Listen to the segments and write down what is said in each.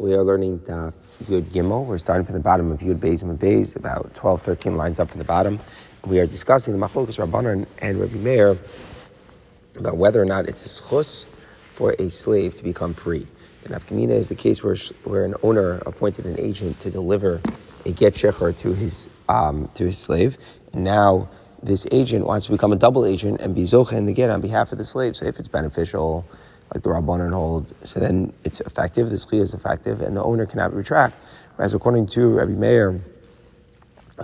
We are learning Daf Yud Gimel. We're starting from the bottom of Yud Beis and Beis, about 12, 13 lines up from the bottom. We are discussing the Machlokas Rabbanan and Rabbi Meir about whether or not it's a schus for a slave to become free. And Afkamina is the case where, where an owner appointed an agent to deliver a get shecher to his, um, to his slave. And now this agent wants to become a double agent and be zocha in the get on behalf of the slave. So if it's beneficial, like the Rabbanan hold, so then it's effective, the schiyah is effective, and the owner cannot retract. Whereas according to Rabbi Meir,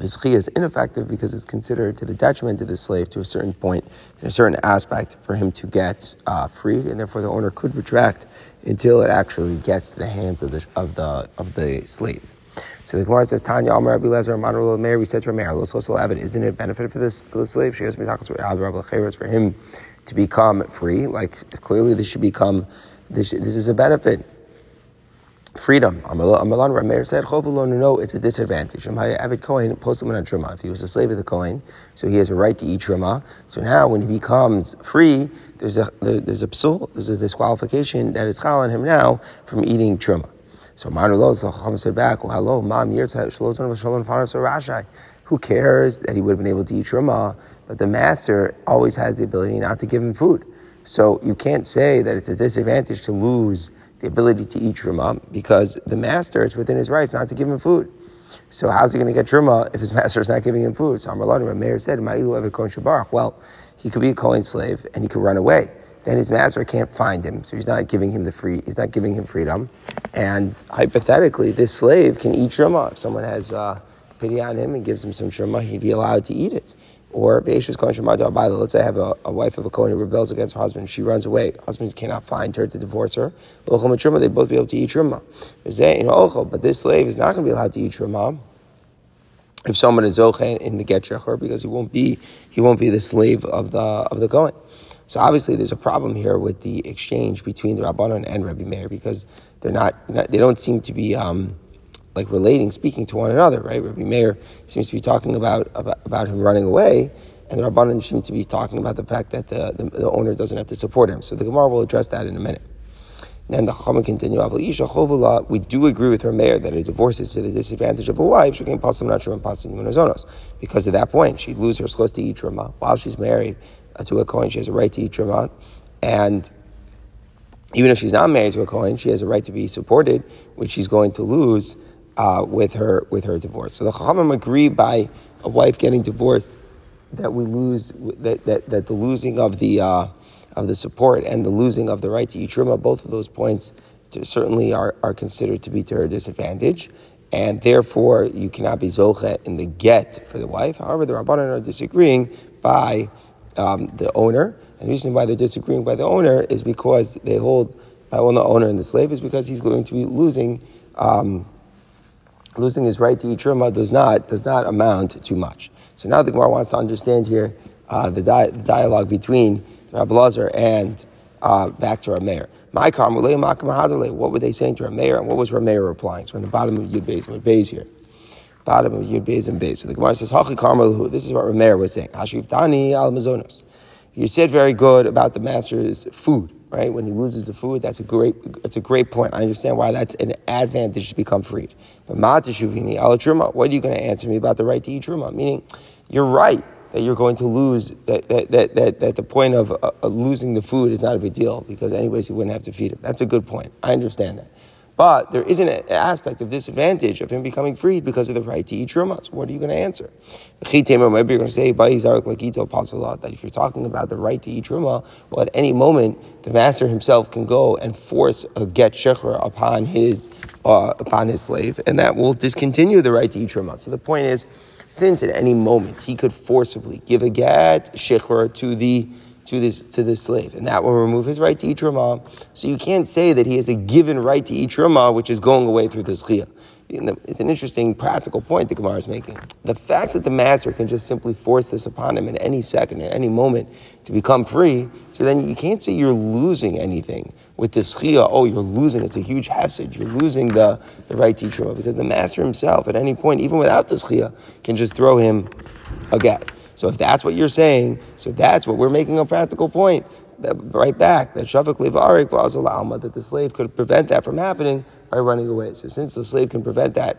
this schiyah is ineffective because it's considered to the detriment of the slave to a certain point, in a certain aspect, for him to get uh, freed, and therefore the owner could retract until it actually gets to the hands of the, of the, of the slave. So the Gemara says, Tanya, Amar Rabbi Lezer, Manur Meir, we said to Meir, isn't it a benefit for this for the slave? She goes, for him to become free. Like clearly, this should become this. This is a benefit. Freedom. Amalan Rameir said, No, it's a disadvantage. Avid Kohen posted on Truma. If he was a slave of the Kohen, so he has a right to eat Truma. So now, when he becomes free, there's a there's a psul, there's a disqualification that is chal on him now from eating Truma. So Manu Lo, the Chacham said back, well, hello, Mom, shalom rashai. Who cares that he would have been able to eat Truma? But the master always has the ability not to give him food. So you can't say that it's a disadvantage to lose the ability to eat truma because the master, it's within his rights not to give him food. So how's he going to get truma if his master is not giving him food? So Amar Meir said, Well, he could be a Kohen slave and he could run away. Then his master can't find him, so he's not giving him the free. He's not giving him freedom. And hypothetically, this slave can eat truma. If someone has uh, pity on him and gives him some truma, he'd be allowed to eat it. Or Beishas Kohen Abayla. Let's say I have a, a, wife of a Kohen who rebels against her husband. She runs away. Husband cannot find her to divorce her. They'd both be able to eat truma. But this slave is not going to be allowed to eat truma if someone is zoche in the get shecher because he won't be he won't be the slave of the of the Kohen. So obviously, there's a problem here with the exchange between the Rabbanon and Rabbi Meir because they're not, they don't seem to be. Um, like relating, speaking to one another, right? Rabbi Meir seems to be talking about, about, about him running away, and the Rabbanan seem to be talking about the fact that the, the, the, owner doesn't have to support him. So the Gemara will address that in a minute. then the Chachamim continue, we do agree with her mayor that a divorce is to the disadvantage of a wife, she can pass Because at that point, she'd lose her close to eat While she's married to a Kohen, she has a right to eat And even if she's not married to a Kohen, she has a right to be supported, which she's going to lose uh, with her with her divorce. So the Chachamim agree by a wife getting divorced that we lose that, that, that the losing of the uh, of the support and the losing of the right to eat truma, both of those points to, certainly are, are considered to be to her disadvantage, and therefore you cannot be zoche in the get for the wife. However, the rabbanon are disagreeing by um, the owner, and the reason why they're disagreeing by the owner is because they hold by well, the owner and the slave is because he's going to be losing. Um, losing his right to eat truma does not does not amount to much. So now the Gemara wants to understand here uh, the, di- the, dialogue between Rabbi Lazar and uh, back to Rameir. My what were they saying to Rameir, and what was Rameir replying? So in the bottom of Yud Beis and Beis here. Bottom of Yud Beis and Beis. So the Gemara says, Hachi This is what Rameir was saying. Hashif Dani al Mazonos. You said very good about the master's food right? When he loses the food, that's a great, that's a great point. I understand why that's an advantage to become freed. But matashuvini ala truma, what are you going to answer me about the right to eat truma? Meaning, you're right that you're going to lose, that, that, that, that, that the point of uh, losing the food is not a big deal because anyways you wouldn't have to feed him. That's a good point. I understand that. But there is an aspect of disadvantage of him becoming freed because of the right to eat trumas. What are you going to answer? Maybe you're going to say, by his arc like ito, apostle, that if you're talking about the right to eat truma, well, at any moment, the master himself can go and force a get shecher upon his, uh, upon his slave, and that will discontinue the right to eat truma. So the point is, since at any moment he could forcibly give a get shecher to the to this to this slave, and that will remove his right to eat truma. So you can't say that he has a given right to eat truma, which is going away through this chiyah. It's an interesting practical point the Gemara is making. The fact that the master can just simply force this upon him at any second, at any moment, to become free, so then you can't say you're losing anything with this chiyah. Oh, you're losing. It's a huge hazard. You're losing the, the right to eat truma because the master himself, at any point, even without this chiyah, can just throw him a get. So if that's what you're saying, so that's what we're making a practical point. Right back that Shavak Levarik Alma, that the slave could prevent that from happening by running away. So since the slave can prevent that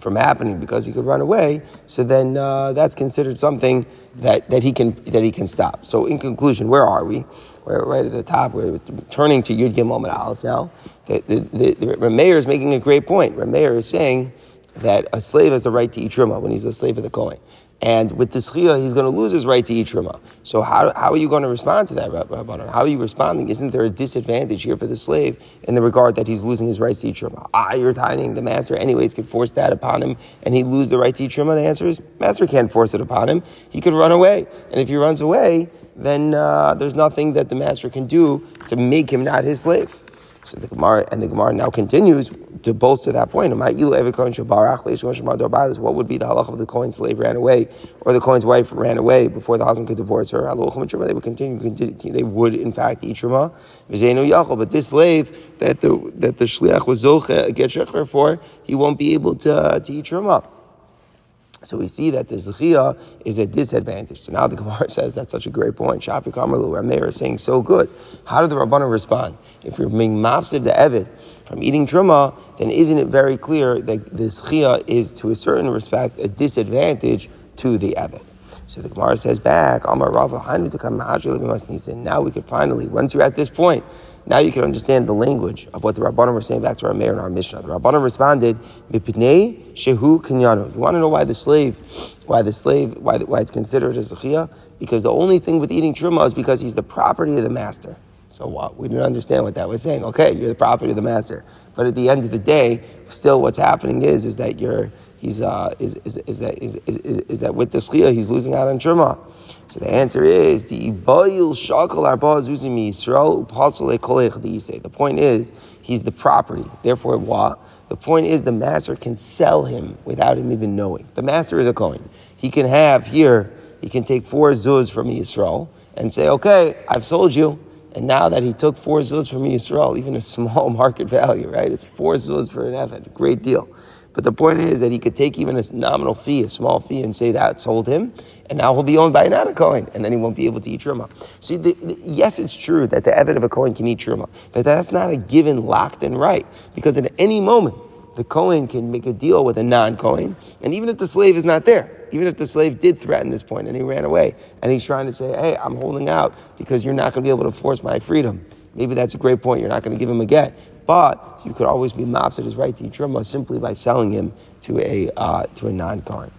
from happening because he could run away, so then uh, that's considered something that, that he can that he can stop. So in conclusion, where are we? We're right at the top. We're turning to Yud Gimel Aleph now. The, the, the, the is making a great point. Rameir is saying that a slave has the right to eat truma when he's a slave of the Kohen. And with the schia, he's going to lose his right to eat truma. So how, how are you going to respond to that, Rabbanon? How are you responding? Isn't there a disadvantage here for the slave in the regard that he's losing his right to eat truma? Ah, you're tying the master anyways could force that upon him and he lose the right to eat truma? The answer is, master can't force it upon him. He could run away. And if he runs away, then uh, there's nothing that the master can do to make him not his slave. So the Gemara and the Gemara now continues to bolster that point. What would be the halach of the Kohen's slave ran away, or the Kohen's wife ran away before the husband could divorce her? They would continue, continue they would in fact eat Shema. But this slave that the that the shliach was zoche get for, he won't be able to, to eat Shema. So we see that the Zechia is a disadvantage. So now the Gemara says that's such a great point. Shapi Kamerlu, Rameir is saying so good. How did the Rabbanah respond? If you're being mafsid the Evid from eating Truma, then isn't it very clear that the Zechia is to a certain respect a disadvantage to the Evid? So the Gemara says back, Amar Rava, now we could finally, once you're at this point, now you can understand the language of what the Rabbanim were saying back to our mayor and our Mishnah. The Rabbanim responded, Mipnei Shehu Kinyanu. You want to know why the slave, why the slave, why, why it's considered as a Because the only thing with eating truma is because he's the property of the master. So what? We didn't understand what that was saying. Okay, you're the property of the master. But at the end of the day, still what's happening is, is that you're, he's, uh, is, is, is, that, is, is, is, that with the schia, he's losing out on truma. So the answer is the ibayil shakal arba zuzimi Yisrael upasol The point is he's the property. Therefore, what? The point is the master can sell him without him even knowing. The master is a Kohen. He can have here. He can take four zuz from Yisrael and say, "Okay, I've sold you." And now that he took four zuz from Yisrael, even a small market value, right? It's four zuz for an eved. Great deal. But the point is that he could take even a nominal fee, a small fee, and say that sold him, and now he'll be owned by another Kohen, and then he won't be able to eat Truma. See, the, the, yes, it's true that the Evid of a Kohen can eat Truma, but that's not a given, locked in right, because at any moment, the Kohen can make a deal with a non Kohen, and even if the slave is not there, even if the slave did threaten this point and he ran away, and he's trying to say, hey, I'm holding out because you're not going to be able to force my freedom. Maybe that's a great point. You're not going to give him a get. But you could always be mafsid his right to eat truma simply by selling him to a uh, to a non-kohen.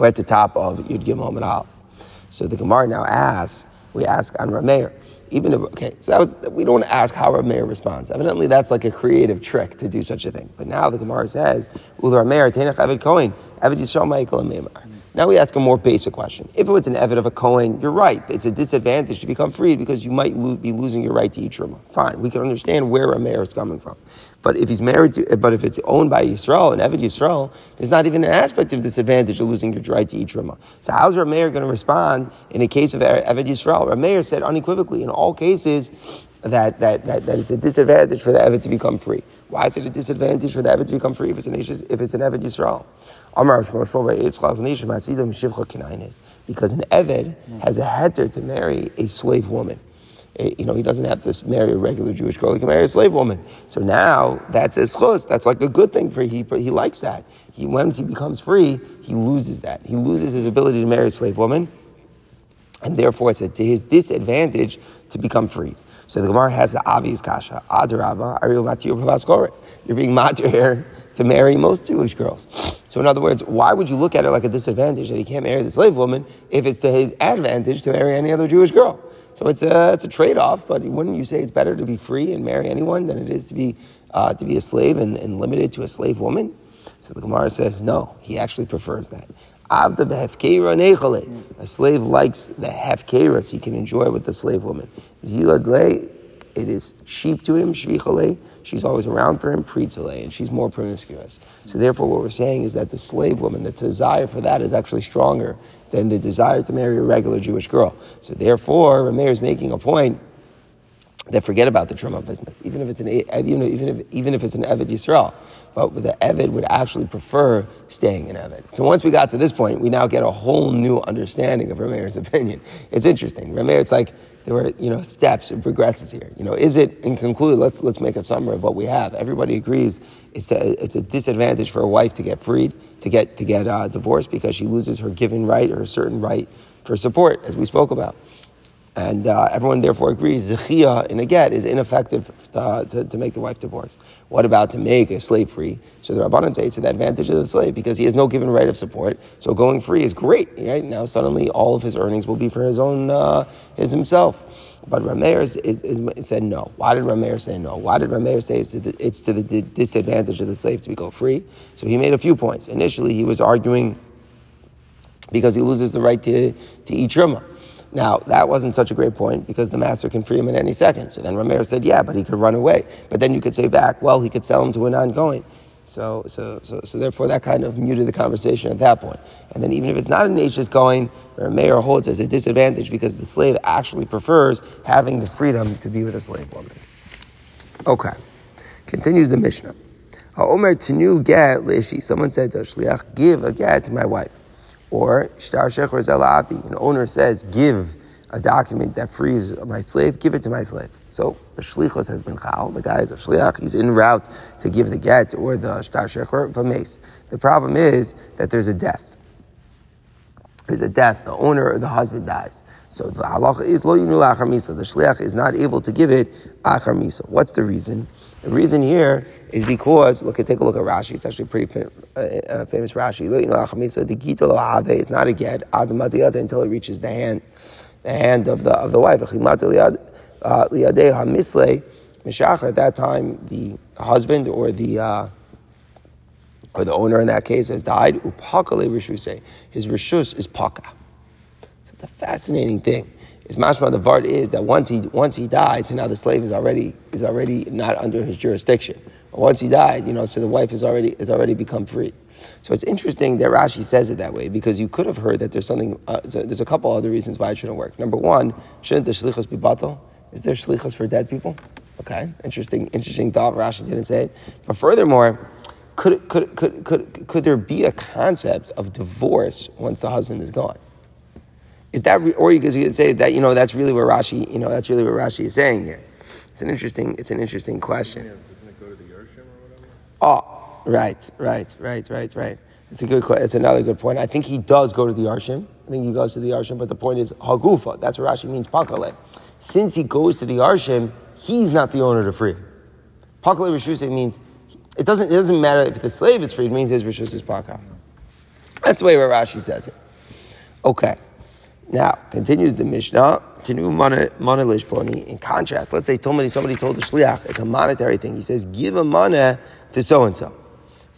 We're at the top of Yud Gimel and Aleph. So the Gemara now asks, we ask on Rameir, even if, okay, so that was, we don't ask how Rameir responds. Evidently, that's like a creative trick to do such a thing. But now the Gemara says, Ul Rameir, Tenach Evid Kohen, Evid Yisrael Michael and now we ask a more basic question. If it was an evid of a Kohen, you're right. It's a disadvantage to become freed because you might lo- be losing your right to eat truma. Fine, we can understand where a mayor is coming from. But if he's married to, but if it's owned by Yisrael, an Evid Yisrael, there's not even an aspect of disadvantage of losing your right to eat truma. So how's Rameir going to respond in a case of Evid Yisrael? Rameir said unequivocally in all cases that, that, that, that it's a disadvantage for the Evid to become free. Why is it a disadvantage for the Evid to become free if it's an, if it's an Evid Yisrael? Because an Eved has a heter to marry a slave woman. Eh, you know, he doesn't have to marry a regular Jewish girl. He can marry a slave woman. So now that's a schus. That's like a good thing for he. He likes that. He once he becomes free, he loses that. He loses his ability to marry a slave woman, and therefore it's a, to his disadvantage to become free. So the Gemara has the obvious kasha. Adarabba, You're being matir here to marry most Jewish girls. So in other words, why would you look at it like a disadvantage that he can't marry the slave woman if it's to his advantage to marry any other Jewish girl? So it's a, it's a trade-off, but wouldn't you say it's better to be free and marry anyone than it is to be, uh, to be a slave and, and limited to a slave woman? So the Gemara says, no, he actually prefers that. A slave likes the hefkera, so he can enjoy with the slave woman. It is cheap to him, shvichale. She's always around for him, pritzale, and she's more promiscuous. So therefore, what we're saying is that the slave woman, the desire for that is actually stronger than the desire to marry a regular Jewish girl. So therefore, Rameir is making a point that forget about the truma business, even if it's an even even if, even if it's an Eved Yisrael. But the Eved would actually prefer staying in Eved. So once we got to this point, we now get a whole new understanding of Rameir's opinion. It's interesting. Rameir, it's like there were you know steps and progressives here. You know, is it in conclude? Let's let's make a summary of what we have. Everybody agrees it's a, it's a disadvantage for a wife to get freed, to get to get uh, divorced because she loses her given right or a certain right for support, as we spoke about. And uh, everyone therefore agrees zechia in a get is ineffective uh, to, to make the wife divorce. What about to make a slave free? So the Rabbanan say to the advantage of the slave because he has no given right of support. So going free is great. Right now, suddenly all of his earnings will be for his own, uh, his himself. But Rameir is, is, is, said no. Why did Rameir say no? Why did Rameir say it's to, the, it's to the disadvantage of the slave to be go free? So he made a few points. Initially, he was arguing because he loses the right to, to eat truma. Now, that wasn't such a great point because the master can free him in any second. So then Rameir said, yeah, but he could run away. But then you could say back, well, he could sell him to an non-Kohen. So, so, so, so therefore that kind of muted the conversation at that point. And then even if it's not a nature's going, Rameir holds as a disadvantage because the slave actually prefers having the freedom to be with a slave woman. Okay. Continues the Mishnah. Ha'omer tenu get lishi. Someone said to Shliach, give a get to my wife. Or shtar shecher zelati, an owner says, give a document that frees my slave, give it to my slave. So the shlichus has been chal. The guy is a shliach. He's en route to give the get or the shtar shecher v'meis. The problem is that there's a death. There's a death. The owner, or the husband dies. So the halacha is lo yinu lachar misa. The shliach is not able to give it achar misa. What's the reason? The reason here is because look at take a look at Rashi. It's actually a pretty fam- uh, uh, famous Rashi. Lo yinu lachar misa. The gita lo is not a get until it reaches the hand, the hand of the of the wife. Uh, at that time, the husband or the uh, or the owner in that case has died. Upakale rishuse. His rishus is paka. It's a fascinating thing. Is mashma the vart is that once he once he died, so now the slave is already is already not under his jurisdiction. Or once he died, you know, so the wife is already is already become free. So it's interesting that Rashi says it that way because you could have heard that there's something. Uh, there's a couple other reasons why it shouldn't work. Number one, shouldn't the shlichus be batal? Is there shlichus for dead people? Okay, interesting, interesting thought. Rashi didn't say it, but furthermore, could could could could could there be a concept of divorce once the husband is gone? Is that, or you could say that, you know, that's really what Rashi, you know, that's really what Rashi is saying here. It's an interesting, it's an interesting question. Yeah, doesn't it go to the Yershim or whatever? Oh, right, right, right, right, right. It's a good, question. it's another good point. I think he does go to the Arshim. I think he goes to the Arshim, but the point is Hagufa. That's what Rashi means, Pakale. Since he goes to the Arshim, he's not the owner to free. Pakale Rishuse means it doesn't, it doesn't matter if the slave is free, it means his Rishus is Pakal. That's the way where Rashi says it. Okay. Now, continues the Mishnah, in contrast, let's say somebody, somebody told the shliach, it's a monetary thing. He says, give a mana to so and so.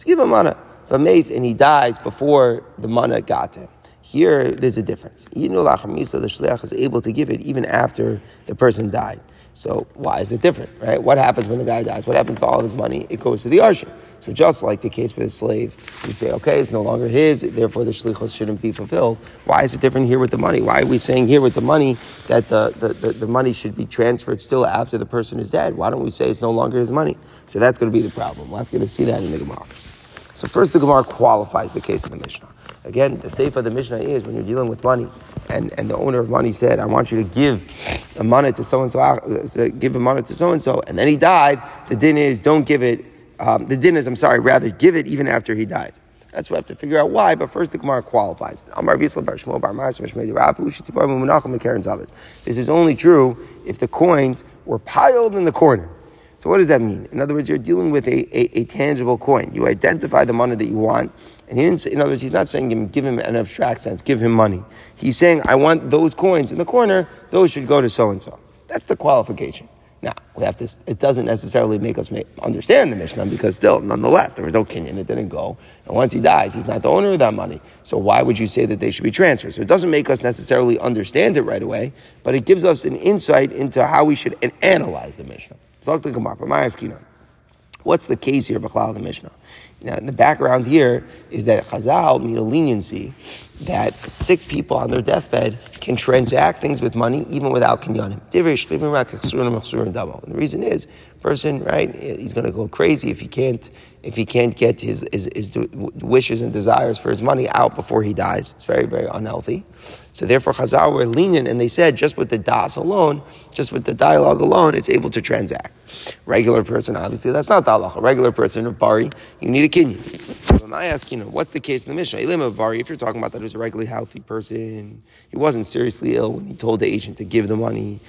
give a mana. The mace and he dies before the mana got to him. Here, there's a difference. The shliach is able to give it even after the person died. So why is it different, right? What happens when the guy dies? What happens to all his money? It goes to the Arshim. So just like the case with the slave, you say, okay, it's no longer his, therefore the shlichus shouldn't be fulfilled. Why is it different here with the money? Why are we saying here with the money that the, the, the, the money should be transferred still after the person is dead? Why don't we say it's no longer his money? So that's going to be the problem. We'll have to see that in the Gemara. So first the Gemara qualifies the case of the Mishnah. Again, the safe of the Mishnah is when you're dealing with money, and, and the owner of money said, I want you to give a money to so and so, give a money to so and so, and then he died. The din is don't give it. Um, the din is, I'm sorry, rather give it even after he died. That's what we have to figure out why. But first, the Gemara qualifies. This is only true if the coins were piled in the corner. So what does that mean? In other words, you're dealing with a, a, a tangible coin. You identify the money that you want, and he didn't say, in other words, he's not saying give him, give him an abstract sense, give him money. He's saying, I want those coins in the corner, those should go to so and so. That's the qualification. Now, we have to, it doesn't necessarily make us make, understand the Mishnah because still, nonetheless, there was no Kinyan, it didn't go. And once he dies, he's not the owner of that money. So why would you say that they should be transferred? So it doesn't make us necessarily understand it right away, but it gives us an insight into how we should analyze the Mishnah. What's the case here, Bachlal the Mishnah? Now, in the background here is that Chazal made a leniency that sick people on their deathbed can transact things with money even without kinyanim. And the reason is, person, right, he's going to go crazy if he can't if he can't get his, his, his wishes and desires for his money out before he dies. It's very, very unhealthy. So therefore, Chazal were lenient, and they said just with the das alone, just with the dialogue alone, it's able to transact. Regular person, obviously, that's not the A regular person, a bari, you need a kinyan. So I asking, you know, what's the case in the Mishnah? If you're talking about that as a regularly healthy person, he wasn't seriously ill when he told the agent to give the money.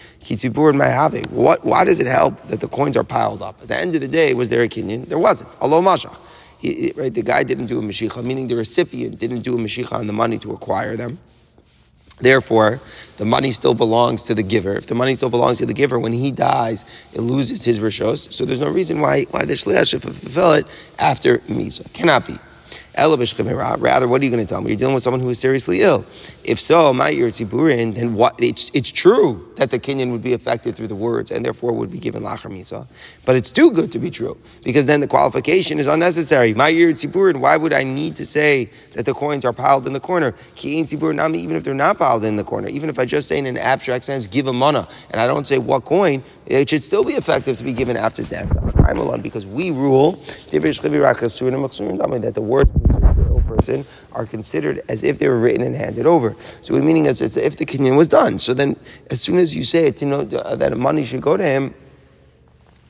What, why does it help that the coins are piled up? At the end of the day, was there a kinyan? There wasn't. Allah mashach. He, right, the guy didn't do a mashicha, meaning the recipient didn't do a mashicha on the money to acquire them. Therefore, the money still belongs to the giver. If the money still belongs to the giver, when he dies, it loses his rishos. So there's no reason why, why the shliach should fulfill it after misa. Cannot be. Rather, what are you going to tell me? You're dealing with someone who is seriously ill. If so, my tziburin, then what? It's, it's true that the Kinyan would be affected through the words and therefore would be given lachar misa. But it's too good to be true because then the qualification is unnecessary. My tziburin, why would I need to say that the coins are piled in the corner? Even if they're not piled in the corner. Even if I just say in an abstract sense, give a mana, and I don't say what coin, it should still be effective to be given after death. Because we rule that the person are considered as if they were written and handed over. So meaning as, if the kinyan was done. So then, as soon as you say it, you know uh, that money should go to him.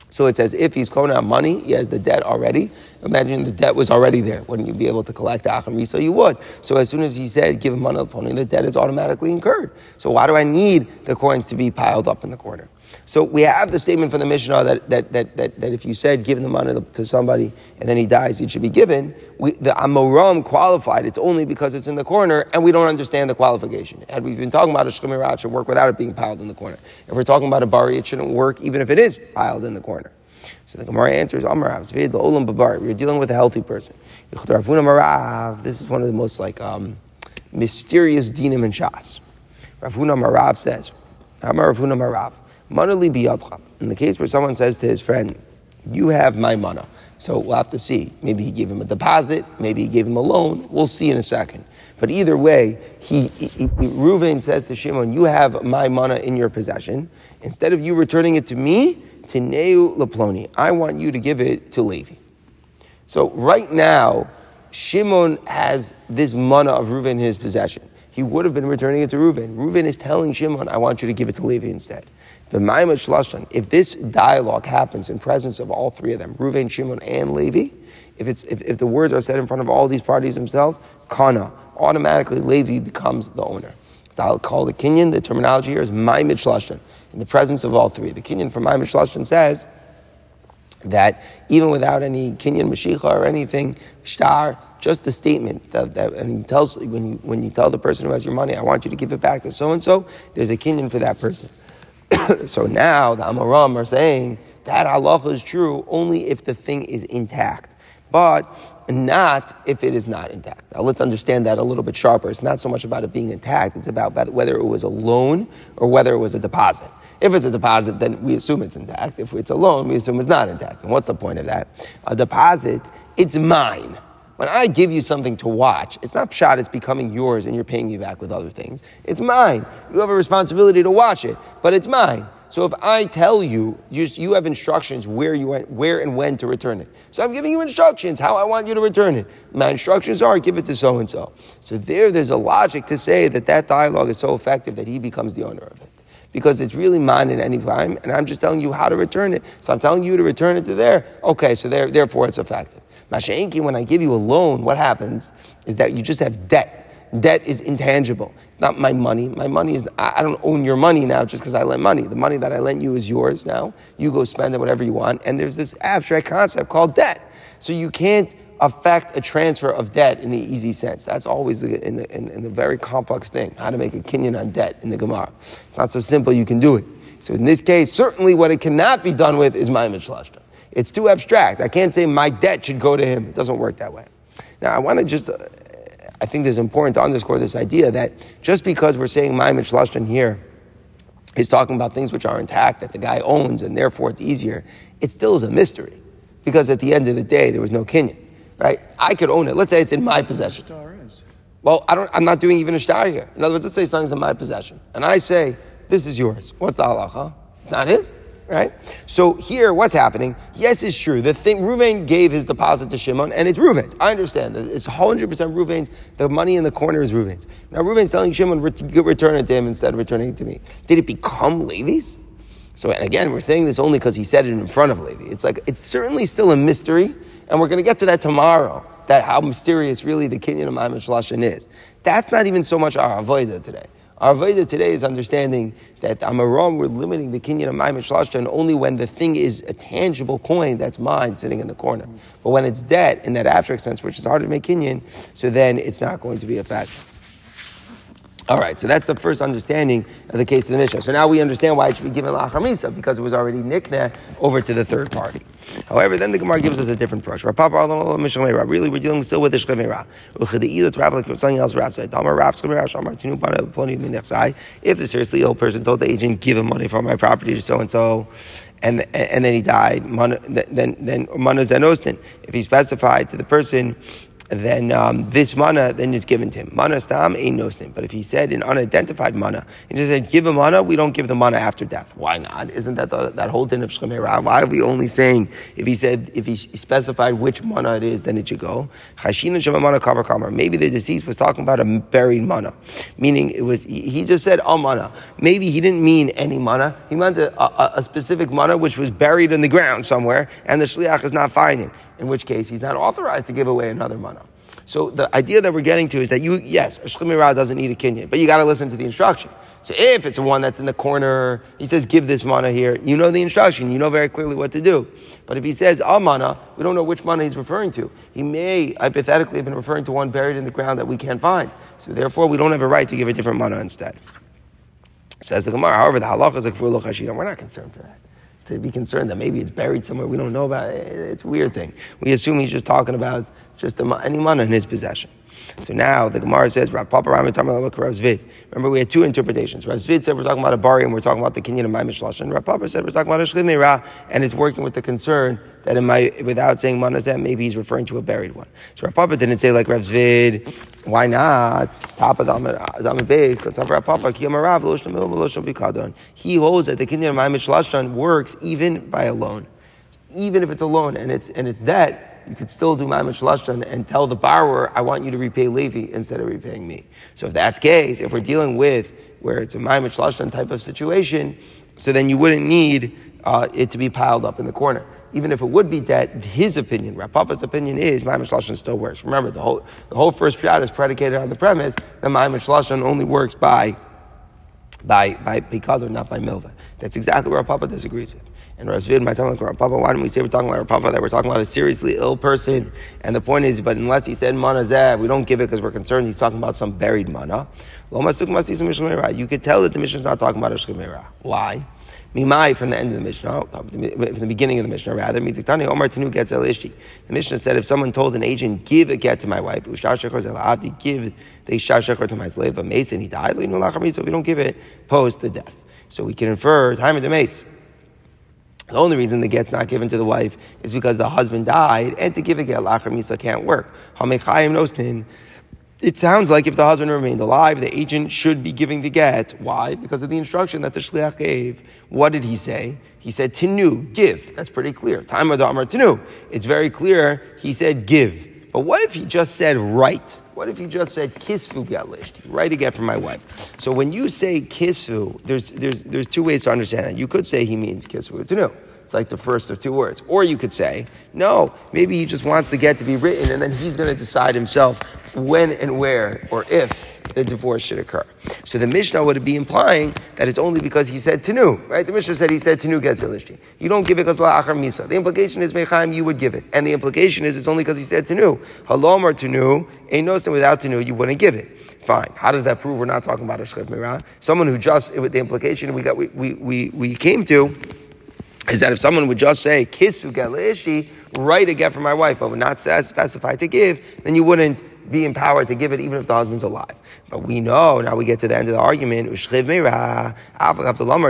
So it's as if he's calling out money, he has the debt already, Imagine the debt was already there. Wouldn't you be able to collect the acharisa? You would. So as soon as he said, give him money to the pony, the debt is automatically incurred. So why do I need the coins to be piled up in the corner? So we have the statement from the Mishnah that, that, that, that, that if you said, give the money to somebody and then he dies, it should be given. We, the Amoram qualified. It's only because it's in the corner and we don't understand the qualification. And we've been talking about a shemirat should work without it being piled in the corner. If we're talking about a bari, it shouldn't work even if it is piled in the corner. So the Gemara answers, Babar. You're dealing with a healthy person. This is one of the most like um, mysterious dinim and shas. Rav Huna amar Rav says, Amar Rav Huna amar Rav, biyadcha. In the case where someone says to his friend, you have my mana. So we'll have to see. Maybe he gave him a deposit, maybe he gave him a loan. We'll see in a second. But either way, he, he, Reuven says to Shimon, you have my mana in your possession. Instead of you returning it to me, Tineu Laploni. I want you to give it to Levi. So right now, Shimon has this mana of Reuven in his possession. He would have been returning it to Reuven. Reuven is telling Shimon, I want you to give it to Levi instead. If this dialogue happens in presence of all three of them, Reuven, Shimon, and Levi, if, it's, if, if the words are said in front of all these parties themselves, Kana, automatically Levi becomes the owner. I'll call the Kinyan, the terminology here is Maimid Shlashon, in the presence of all three. The Kinyan from Maimid Shlashon says that even without any Kinyan Mashiach or anything, Shtar, just the statement that, that and he tells when you when you tell the person who has your money, I want you to give it back to so and so, there's a Kinyan for that person. so now the Amaram are saying that halacha is true only if the thing is intact but not if it is not intact. Now let's understand that a little bit sharper. It's not so much about it being intact, it's about whether it was a loan or whether it was a deposit. If it's a deposit, then we assume it's intact. If it's a loan, we assume it's not intact. And what's the point of that? A deposit, it's mine. When I give you something to watch, it's not shot, it's becoming yours and you're paying me back with other things. It's mine. You have a responsibility to watch it, but it's mine. So if I tell you, you, you have instructions where you went, where and when to return it. So I'm giving you instructions how I want you to return it. My instructions are give it to so and so. So there, there's a logic to say that that dialogue is so effective that he becomes the owner of it. Because it's really mine at any time, and I'm just telling you how to return it. So I'm telling you to return it to there. Okay, so there, therefore it's effective. Mashenki, when I give you a loan, what happens is that you just have debt Debt is intangible. It's not my money. My money is, I don't own your money now just because I lent money. The money that I lent you is yours now. You go spend it whatever you want. And there's this abstract concept called debt. So you can't affect a transfer of debt in the easy sense. That's always the, in, the, in, in the very complex thing, how to make a kinyan on debt in the Gemara. It's not so simple you can do it. So in this case, certainly what it cannot be done with is my mishlashta. It's too abstract. I can't say my debt should go to him. It doesn't work that way. Now I want to just I think it's important to underscore this idea that just because we're saying Maimit Shlashon here is talking about things which are intact that the guy owns and therefore it's easier, it still is a mystery. Because at the end of the day, there was no Kinyan. right? I could own it. Let's say it's in my possession. Well, I don't, I'm not doing even a star here. In other words, let's say something's in my possession. And I say, this is yours. What's the halacha? It's not his, right? So here, what's happening? Yes, it's true. The thing, Ruvain gave his deposit to Shimon, and it's Ruvain's. I understand. It's 100% Ruvain's. The money in the corner is Ruvain's. Now, Ruvain's telling Shimon, return it to him instead of returning it to me. Did it become Levi's? So, and again, we're saying this only because he said it in front of Levi. It's like, it's certainly still a mystery, and we're going to get to that tomorrow that how mysterious really the Kinyan of Maimon Lashon is. That's not even so much our Avodah today. Our Avodah today is understanding that Amaram, we're limiting the Kinyan of Maimon Lashon only when the thing is a tangible coin that's mine sitting in the corner. But when it's debt in that abstract sense, which is hard to make Kinyan, so then it's not going to be a fact. All right, so that's the first understanding of the case of the Mishnah. So now we understand why it should be given lachamisa because it was already nikne over to the third party. However, then the Gemara gives us a different approach. Really, we're dealing still with the shchemera. Something else. If the seriously ill person told the agent, "Give him money for my property to so and so," and and then he died, then then zenostin. If he specified to the person then um, this mana then is given to him. Mana stam ain't no But if he said an unidentified mana, and just said give a mana, we don't give the mana after death. Why not? Isn't that the, that whole din of Shemera? Why are we only saying if he said if he specified which mana it is, then it should go? Chashina mana cover kamar. Maybe the deceased was talking about a buried mana, meaning it was he just said a mana. Maybe he didn't mean any mana. He meant a, a, a specific mana which was buried in the ground somewhere, and the shliach is not finding in which case he's not authorized to give away another mana. So the idea that we're getting to is that you, yes, a shchimira doesn't need a kinyan, but you got to listen to the instruction. So if it's one that's in the corner, he says, give this mana here, you know the instruction, you know very clearly what to do. But if he says a mana, we don't know which mana he's referring to. He may hypothetically have been referring to one buried in the ground that we can't find. So therefore, we don't have a right to give a different mana instead. Says the Gemara, however, the halacha is like We're not concerned for that to be concerned that maybe it's buried somewhere we don't know about. It's a weird thing. We assume he's just talking about just any money in his possession. So now the Gemara says. Remember, we had two interpretations. Rav Zvid said we're talking about a bari and we're talking about the Kinyan of my Mishlash. And Rav Papa said we're talking about a Shchimera and it's working with the concern that in my, without saying manazem, maybe he's referring to a buried one. So Rav Papa didn't say like Rav Zvid. Why not? Top of the base, because Rav Papa, he holds that the Kinyan of my Mishlash works even by a loan. Even if it's a loan and it's, and it's debt, you could still do Ma'amad Shalashtan and tell the borrower, I want you to repay Levi instead of repaying me. So if that's case, if we're dealing with where it's a Ma'amad Shalashtan type of situation, so then you wouldn't need uh, it to be piled up in the corner. Even if it would be debt, his opinion, Rav Papa's opinion is Ma'amad Shalashtan still works. Remember, the whole, the whole first shot is predicated on the premise that Ma'amad Shalashtan only works by by by Pikadon, not by Milva. That's exactly where Papa disagrees with. And Rav Zvid, my time like Papa, why don't we say we're talking about Rav Papa that we're talking about a seriously ill person? And the point is, but unless he said mana zeh, we don't give it because we're concerned he's talking about some buried mana. You could tell that the Mishnah is not talking about a shkemera. Why? Mimai from the end of the Mishnah, uh, from the beginning of the Mishnah, rather. Omar Tanu gets el. The Mishnah said if someone told an agent, give a get to my wife, give the ishar to my slave, a mason, he died, so we don't give it, post the death. So we can infer time of the mace. The only reason the get's not given to the wife is because the husband died, and to give a get lachar misa can't work. It sounds like if the husband remained alive, the agent should be giving the get. Why? Because of the instruction that the shliach gave. What did he say? He said tinu, give. That's pretty clear. Time of the Amar tinu. It's very clear. He said give. But what if he just said write? What if he just said kisfu galishti? Write a get for my wife. So when you say kisfu, there's, there's, there's two ways to understand that. You could say he means kisfu to know. It's like the first of two words. Or you could say, no, maybe he just wants the get to be written and then he's going to decide himself when and where or if the divorce should occur. So the Mishnah would be implying that it's only because he said tenu, right? The Mishnah said he said tenu gets Elishti. You don't give it because La'achar Misa. The implication is Mechaim, you would give it. And the implication is it's only because he said tenu. Halom or Tanu, ain't no sin without tenu, you wouldn't give it. Fine. How does that prove we're not talking about a Shchev Mirah? Someone who just, with the implication we got, we, we, we, we came to, is that if someone would just say kisu get write a get for my wife, but would not specify to give, then you wouldn't be empowered to give it even if the husband's alive. But we know, now we get to the end of the argument,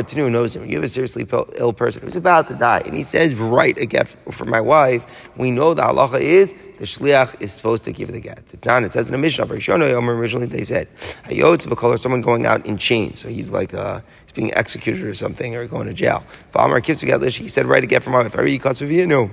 Tanu knows him. You have a seriously ill person who's about to die, and he says, write a get for my wife. We know the halacha is the shliach is supposed to give the get. It says in the Mishnah, originally they said, or someone going out in chains. So he's like, uh, he's being executed or something, or going to jail. He said, write a get for my wife. No.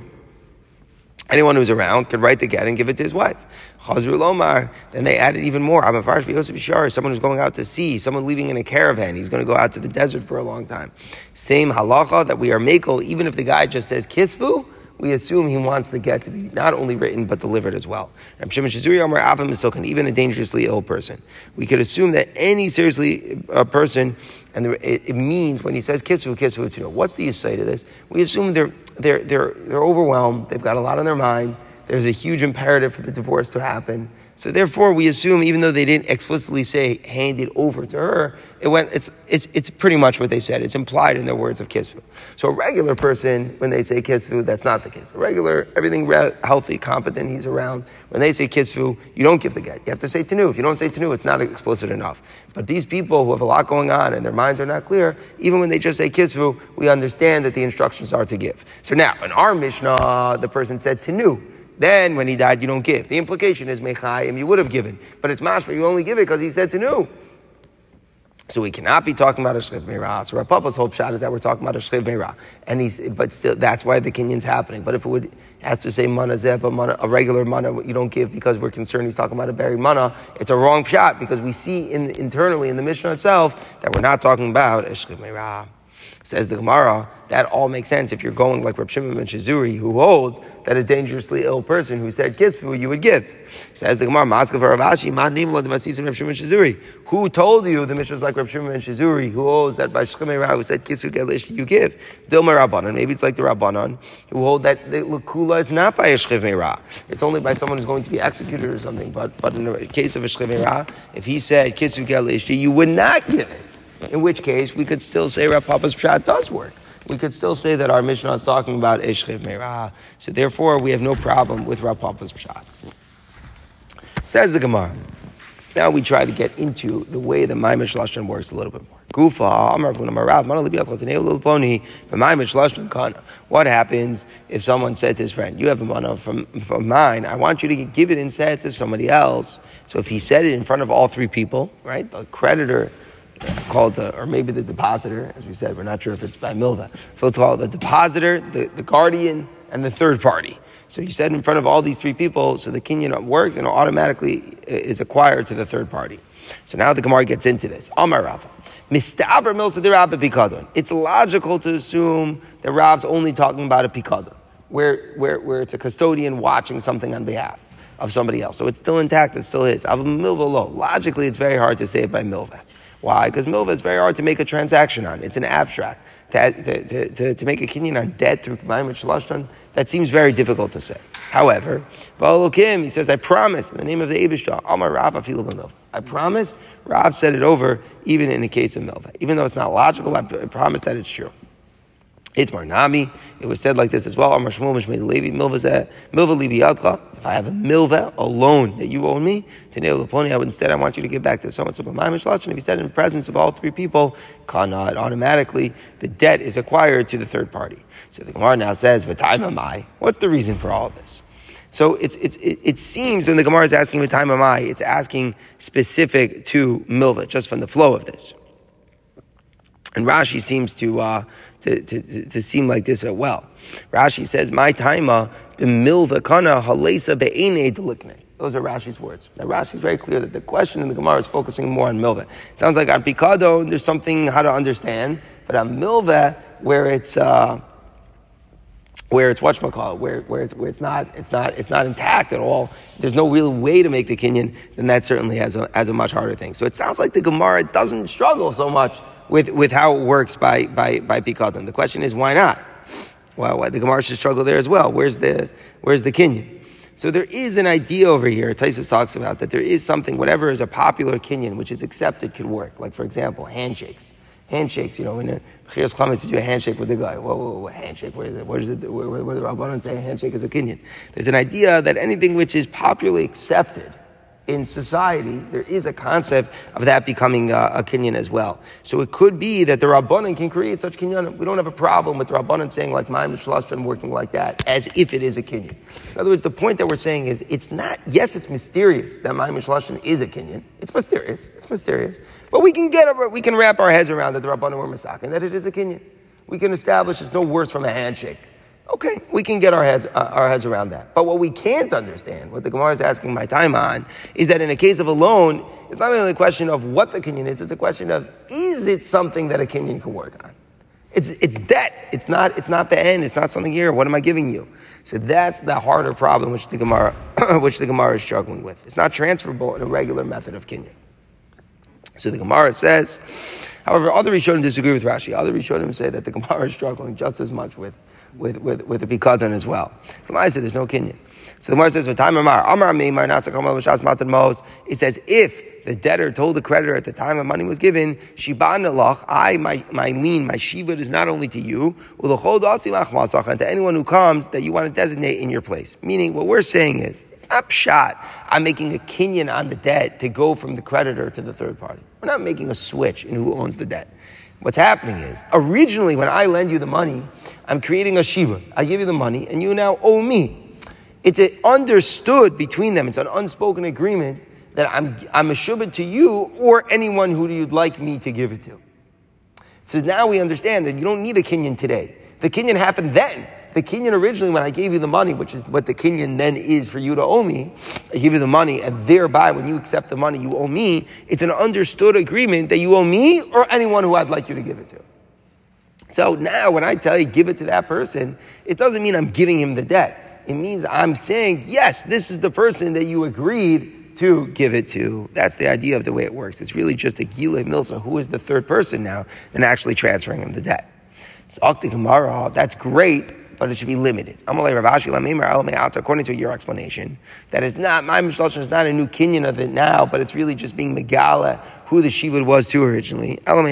Anyone who's around could write the get and give it to his wife. Chazru Lomar. Then they added even more. Someone who's going out to sea, someone leaving in a caravan. He's going to go out to the desert for a long time. Same halacha that we are makel, even if the guy just says kisvu, we assume he wants the get to be not only written but delivered as well. Even a dangerously ill person. We could assume that any seriously uh, person, and it, it, means when he says kisvu, kisvu to know. What's the side of this? We assume they're, they're, they're, they're overwhelmed, they've got a lot on their mind, there's a huge imperative for the divorce to happen. So therefore, we assume, even though they didn't explicitly say hand it over to her, it went. It's it's it's pretty much what they said. It's implied in their words of kisvu. So a regular person, when they say kisvu, that's not the case. A regular, everything healthy, competent, he's around. When they say kisvu, you don't give the get. You have to say tenu. If you don't say tenu, it's not explicit enough. But these people who have a lot going on and their minds are not clear, even when they just say kisvu, we understand that the instructions are to give. So now, in our Mishnah, the person said tenu. Then when he died, you don't give. The implication is mechayim, you would have given. But it's mashma, you only give it because he said to know. So we cannot be talking about a shchiv meirah. So our Papa's whole shot is that we're talking about a shchiv meirah, and he's but still that's why the kinyan's happening. But if it would has to say mana zeb, a, a regular mana you don't give because we're concerned he's talking about a buried mana, it's a wrong shot because we see in, internally in the Mishnah itself that we're not talking about a shchiv meirah. Says the Gemara, that all makes sense if you're going like Reb Shimon ben Shizuri, who holds that a dangerously ill person who said kisvu you would give. Says the Gemara, Maska for Ravashi, Reb Shimon Shizuri. Who told you the Mishnah is like Reb Shimon ben Shizuri, who holds that by Shchemei who said kisvu gelish you give? Dilma Rabbanon, maybe it's like the Rabbanon, who hold that the Lakula is not by a It's only by someone who's going to be executed or something. But, but in the case of a Shchemei if he said kisvu gelish you would not give it in which case we could still say Rav Papa's Pshat does work. We could still say that our Mishnah is talking about Eshchev Meirah. So therefore, we have no problem with Rav Papa's Pshat. Says the Gemara. Now we try to get into the way the Maimish Lashon works a little bit more. Gufa, What happens if someone said to his friend, You have a mana from, from mine, I want you to give it instead to somebody else. So if he said it in front of all three people, right, the creditor, called the, or maybe the depositor, as we said, we're not sure if it's by Milva. So let's call it the depositor, the, the guardian, and the third party. So you said in front of all these three people, so the kinyan works and automatically is acquired to the third party. So now the Gemara gets into this. Amar Rava. It's logical to assume that Rav's only talking about a pikadon, where, where, where it's a custodian watching something on behalf of somebody else. So it's still intact, it's still his. Logically, it's very hard to say it by milva. Why? Because milva is very hard to make a transaction on. It's an abstract. To, to, to, to make a kinyan on debt through Maimon Shalashtan, that seems very difficult to say. However, Kim, he says, I promise, in the name of the Abishah, Amar Rav Afilu I promise, Rav said it over, even in the case of Milva. Even though it's not logical, I promise that it's true. Itmar Nami. It was said like this as well. Amar Shmuel Mishmei Levi Milva Libi. If I have a milva, a loan that you owe me, to Neo Laponi, I would instead I want you to give back to someone. So And if he said in the presence of all three people, cannot automatically the debt is acquired to the third party. So the Gemara now says, "V'time am I?" What's the reason for all of this? So it's, it's, it, seems, and the Gemara is asking, "What time am I?" It's asking specific to milva, just from the flow of this. And Rashi seems to, uh, to, to, to, seem like this well. Rashi says, My taima, the milva kana halesa be'ene delikne. Those are Rashi's words. Now Rashi's very clear that the question in the Gemara is focusing more on milva. It sounds like on Pikadon, there's something how to understand, but on milva, where it's, uh, where it's whatchamacallit, where, where, it's, where it's not, it's not, it's not intact at all. There's no real way to make the kinyan, then that certainly has a, has a much harder thing. So it sounds like the Gemara doesn't struggle so much with, with how it works by, by, by Pikadon. The question is, why not? Well, why the Gemara should struggle there as well. Where's the, where's the Kinyan? So there is an idea over here, Tosfos talks about, that there is something, whatever is a popular Kinyan, which is accepted, could work. Like, for example, handshakes. Handshakes, you know, when Chios Chametz, you do a handshake with the guy. Whoa, whoa, whoa, handshake, where is it? Where does it, where, where, where the Rabbanon say a handshake is a Kinyan? There's an idea that anything which is popularly accepted, in society, there is a concept of that becoming uh, a kinyan as well. So it could be that the Rabbanan can create such kinyan. We don't have a problem with the Rabbanan saying like Ma'im Shalashtan working like that, as if it is a kinyan. In other words, the point that we're saying is it's not, yes, it's mysterious that Ma'im is a kinyan. It's mysterious. It's mysterious. But we can get, we can wrap our heads around that the Rabbanan were masak and that it is a kinyan. We can establish it's no worse from a handshake. Okay, we can get our heads, uh, our heads around that. But what we can't understand, what the Gemara is asking my time on, is that in a case of a loan, it's not only a question of what the Kinyan is, it's a question of is it something that a Kinyan can work on? It's, it's debt. It's not, it's not the end. It's not something here. What am I giving you? So that's the harder problem which the Gemara, which the Gemara is struggling with. It's not transferable in a regular method of kinyan. So the Gemara says, however, other Rishonim disagree with Rashi. Other Rishonim say that the Gemara is struggling just as much with with, with, with the Pikadon as well. From said there's no Kinyan. So the Gemara says, V'tayim Amar, Amar Meimar, Nasakam B'shas Matan Mos. It says, if the debtor told the creditor at the time the money was given, Shiban Lach, I, my, my lien, my shiva is not only to you, and to anyone who comes that you want to designate in your place. Meaning, what we're saying is, upshot, I'm making a kinyan on the debt to go from the creditor to the third party. We're not making a switch in who owns the debt. What's happening is, originally when I lend you the money, I'm creating a shiva. I give you the money and you now owe me. It's understood between them. It's an unspoken agreement that I'm, I'm a shubit to you or anyone who you'd like me to give it to. So now we understand that you don't need a kinyan today. The kinyan happened then. The kinyan originally, when I gave you the money, which is what the kinyan then is for you to owe me, I give you the money, and thereby, when you accept the money, you owe me. It's an understood agreement that you owe me or anyone who I'd like you to give it to. So now, when I tell you give it to that person, it doesn't mean I'm giving him the debt. It means I'm saying, yes, this is the person that you agreed to give it to. That's the idea of the way it works. It's really just a Gile Milsa, who is the third person now, and actually transferring him the debt. So, Gemara, oh, that's great, but it should be limited. According to your explanation, that is not my Mishlashon is not a new kinyan of it now, but it's really just being megala who the shivud was to originally. What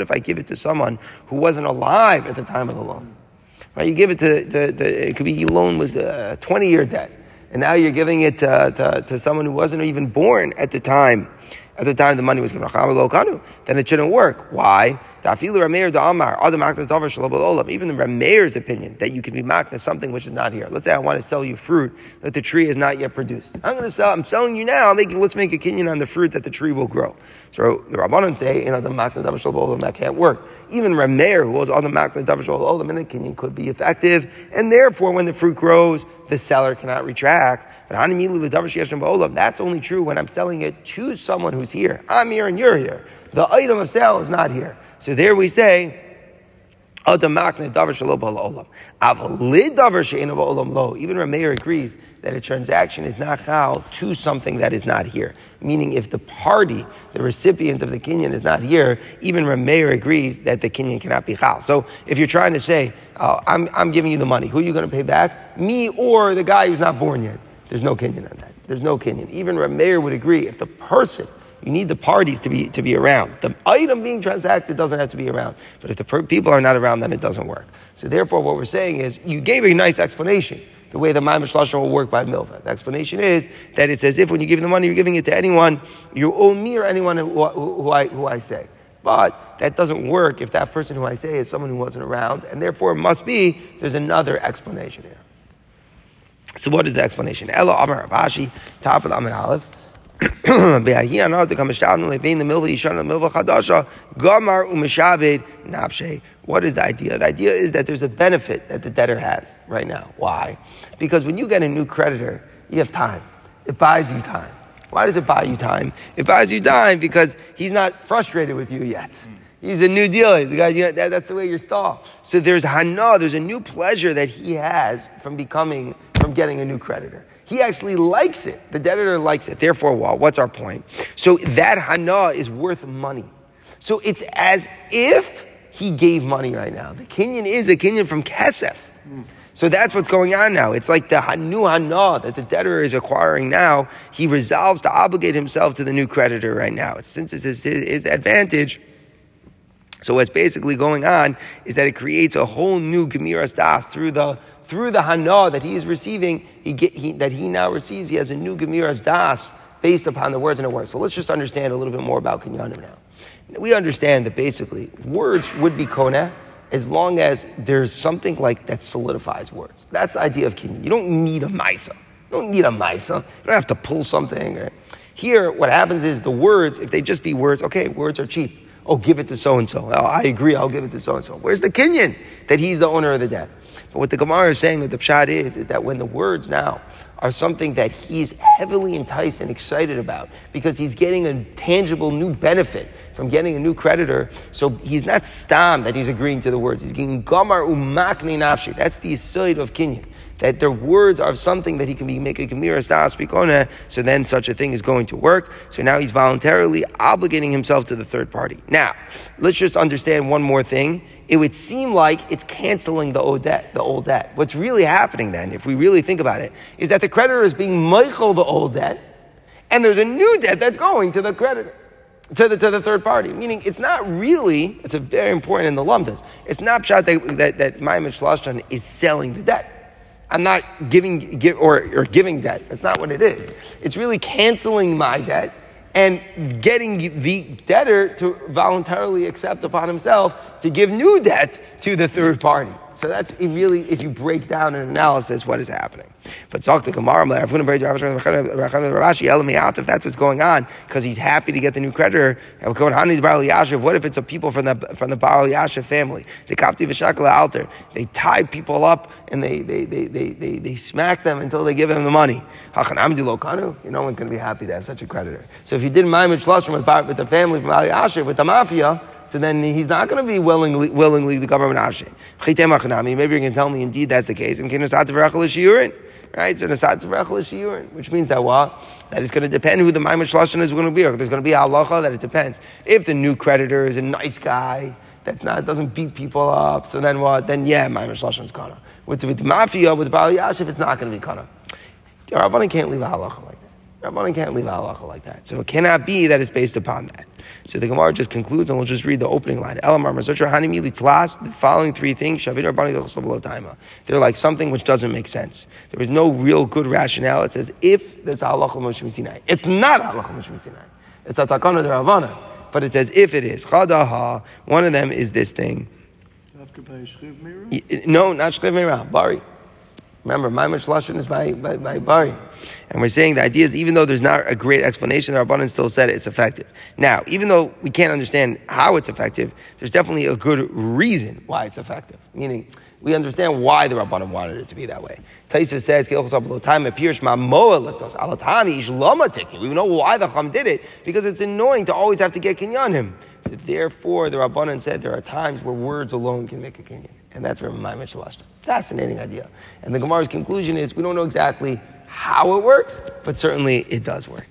if I give it to someone who wasn't alive at the time of the loan? Right? You give it to, to, to it could be loan was a 20 year debt, and now you're giving it to, to, to someone who wasn't even born at the time at the time the money was given, then it shouldn't work. Why? Even the Rameir's opinion that you can be makna something which is not here. Let's say I want to sell you fruit that the tree is not yet produced. I'm going to sell. I'm selling you now. Making. Let's make a kinyan on the fruit that the tree will grow. So the Rabbanon say, know, the makna davar that can't work. Even Rameir, who was the makna davar olam, and the kinyan could be effective, and therefore when the fruit grows, the seller cannot retract. But that's only true when I'm selling it to someone who's here. I'm here and you're here. The item of sale is not here. So there we say, even Rameir agrees that a transaction is not chal to something that is not here. Meaning, if the party, the recipient of the kinyan, is not here, even Rameir agrees that the kinyan cannot be chal. So, if you're trying to say, oh, I'm, I'm giving you the money, who are you going to pay back? Me or the guy who's not born yet? There's no kinyan on that. There's no kinyan. Even Rameir would agree if the person you need the parties to be, to be around. The item being transacted doesn't have to be around. But if the per- people are not around, then it doesn't work. So therefore, what we're saying is, you gave a nice explanation, the way the Maimish Lashon will work by Milva. The explanation is that it's as if when you give the money, you're giving it to anyone, you owe me or anyone who, who, who, I, who I say. But that doesn't work if that person who I say is someone who wasn't around, and therefore it must be there's another explanation here. So what is the explanation? Ella Amar Abashi, top of the Amar Aleph. What is the idea? The idea is that there's a benefit that the debtor has right now. Why? Because when you get a new creditor, you have time. It buys you time. Why does it buy you time? It buys you time because he's not frustrated with you yet. He's a new deal. Guy, you know, that, that's the way you're. So there's hana, there's a new pleasure that he has from becoming, from getting a new creditor. He actually likes it. The debtor likes it. Therefore, well, what's our point? So that hana is worth money. So it's as if he gave money right now. The Kinyan is a Kinyan from Kesef. So that's what's going on now. It's like the new hana that the debtor is acquiring now. He resolves to obligate himself to the new creditor right now. Since it's his, his advantage. So what's basically going on is that it creates a whole new gemiras das through the through the hana that he is receiving, he get, he, that he now receives, he has a new gemiras das based upon the words in a word. So let's just understand a little bit more about kinyanim now. We understand that basically words would be koneh as long as there's something like that solidifies words. That's the idea of kinyan. You don't need a maisa. You don't need a maisa. You don't have to pull something. Right? Here, what happens is the words, if they just be words, okay, words are cheap. Oh, give it to so and so. I agree, I'll give it to so and so. Where's the kinyan that he's the owner of the debt? But what the Gemara is saying, that the pshat is, is that when the words now are something that he's heavily enticed and excited about because he's getting a tangible new benefit from getting a new creditor. So he's not stam that he's agreeing to the words. He's getting gamar umakni nafshi. That's the side of kinyan that their words are something that he can be make a gemira das bikona, so then such a thing is going to work. So now he's voluntarily obligating himself to the third party. Now, let's just understand one more thing. It would seem like it's canceling the old debt, the old debt. What's really happening then, if we really think about it, is that the creditor is being Michael the old debt, and there's a new debt that's going to the creditor to the, to the third party. Meaning, it's not really, it's a very important in the lumdas, it's not shot that, that, that Maimon is selling the debt. I'm not giving give, or, or giving debt. That's not what it is. It's really canceling my debt and getting the debtor to voluntarily accept upon himself to give new debt to the third party. So that's really, if you break down an analysis, what is happening. But talk to Gemara, if that's what's going on, because he's happy to get the new creditor. What if it's a people from the from the Baal Yashiv family? The Kapti V'Shakala Alter. They tie people up and they they, they, they, they, they smack them until they give them the money. No one's going to be happy to have such a creditor. So if you did Maimon Shloshim with, with the family from Baal Yashiv, with the mafia, so then he's not going to be willingly, willingly the government option. Maybe you can tell me indeed that's the case. Right? So Nasat which means that what? That it's going to depend who the Maimon Shloshan is going to be. There's going to be a halacha that it depends. If the new creditor is a nice guy, that's not it doesn't beat people up, so then what? Then yeah, my Shloshan is kana. With, with the mafia, with the Bali Yashiv, it's not going to be kana. Rabbanan can't leave a halacha like that. Rabbanan can't leave a halacha like that. So it cannot be that it's based upon that. So the Gemara just concludes, and we'll just read the opening line. Elamar Mar Zutra Hanimi Litzlas, the following three things, Shavir Taima. they're like something which doesn't make sense. There is no real good rationale. It says if there's halacha Moshe Sinai. It's not halacha Moshe Sinai. It's a takana Ravana. But it says if it is. Chadaha, one of them is this thing. No, not Shchiv Meira, Bari. Remember, Maimon Lashon is by, by, by Bari. And we're saying the idea is even though there's not a great explanation, the Rabbanan still said it's effective. Now, even though we can't understand how it's effective, there's definitely a good reason why it's effective. Meaning, we understand why the Rabbanan wanted it to be that way. Taisa says, We know why the Chum did it, because it's annoying to always have to get kinyanim. So therefore, the Rabbanan said there are times where words alone can make a kinyan. And that's where Maimon Shalashta. Fascinating idea. And the Gemara's conclusion is we don't know exactly how it works, but certainly it does work.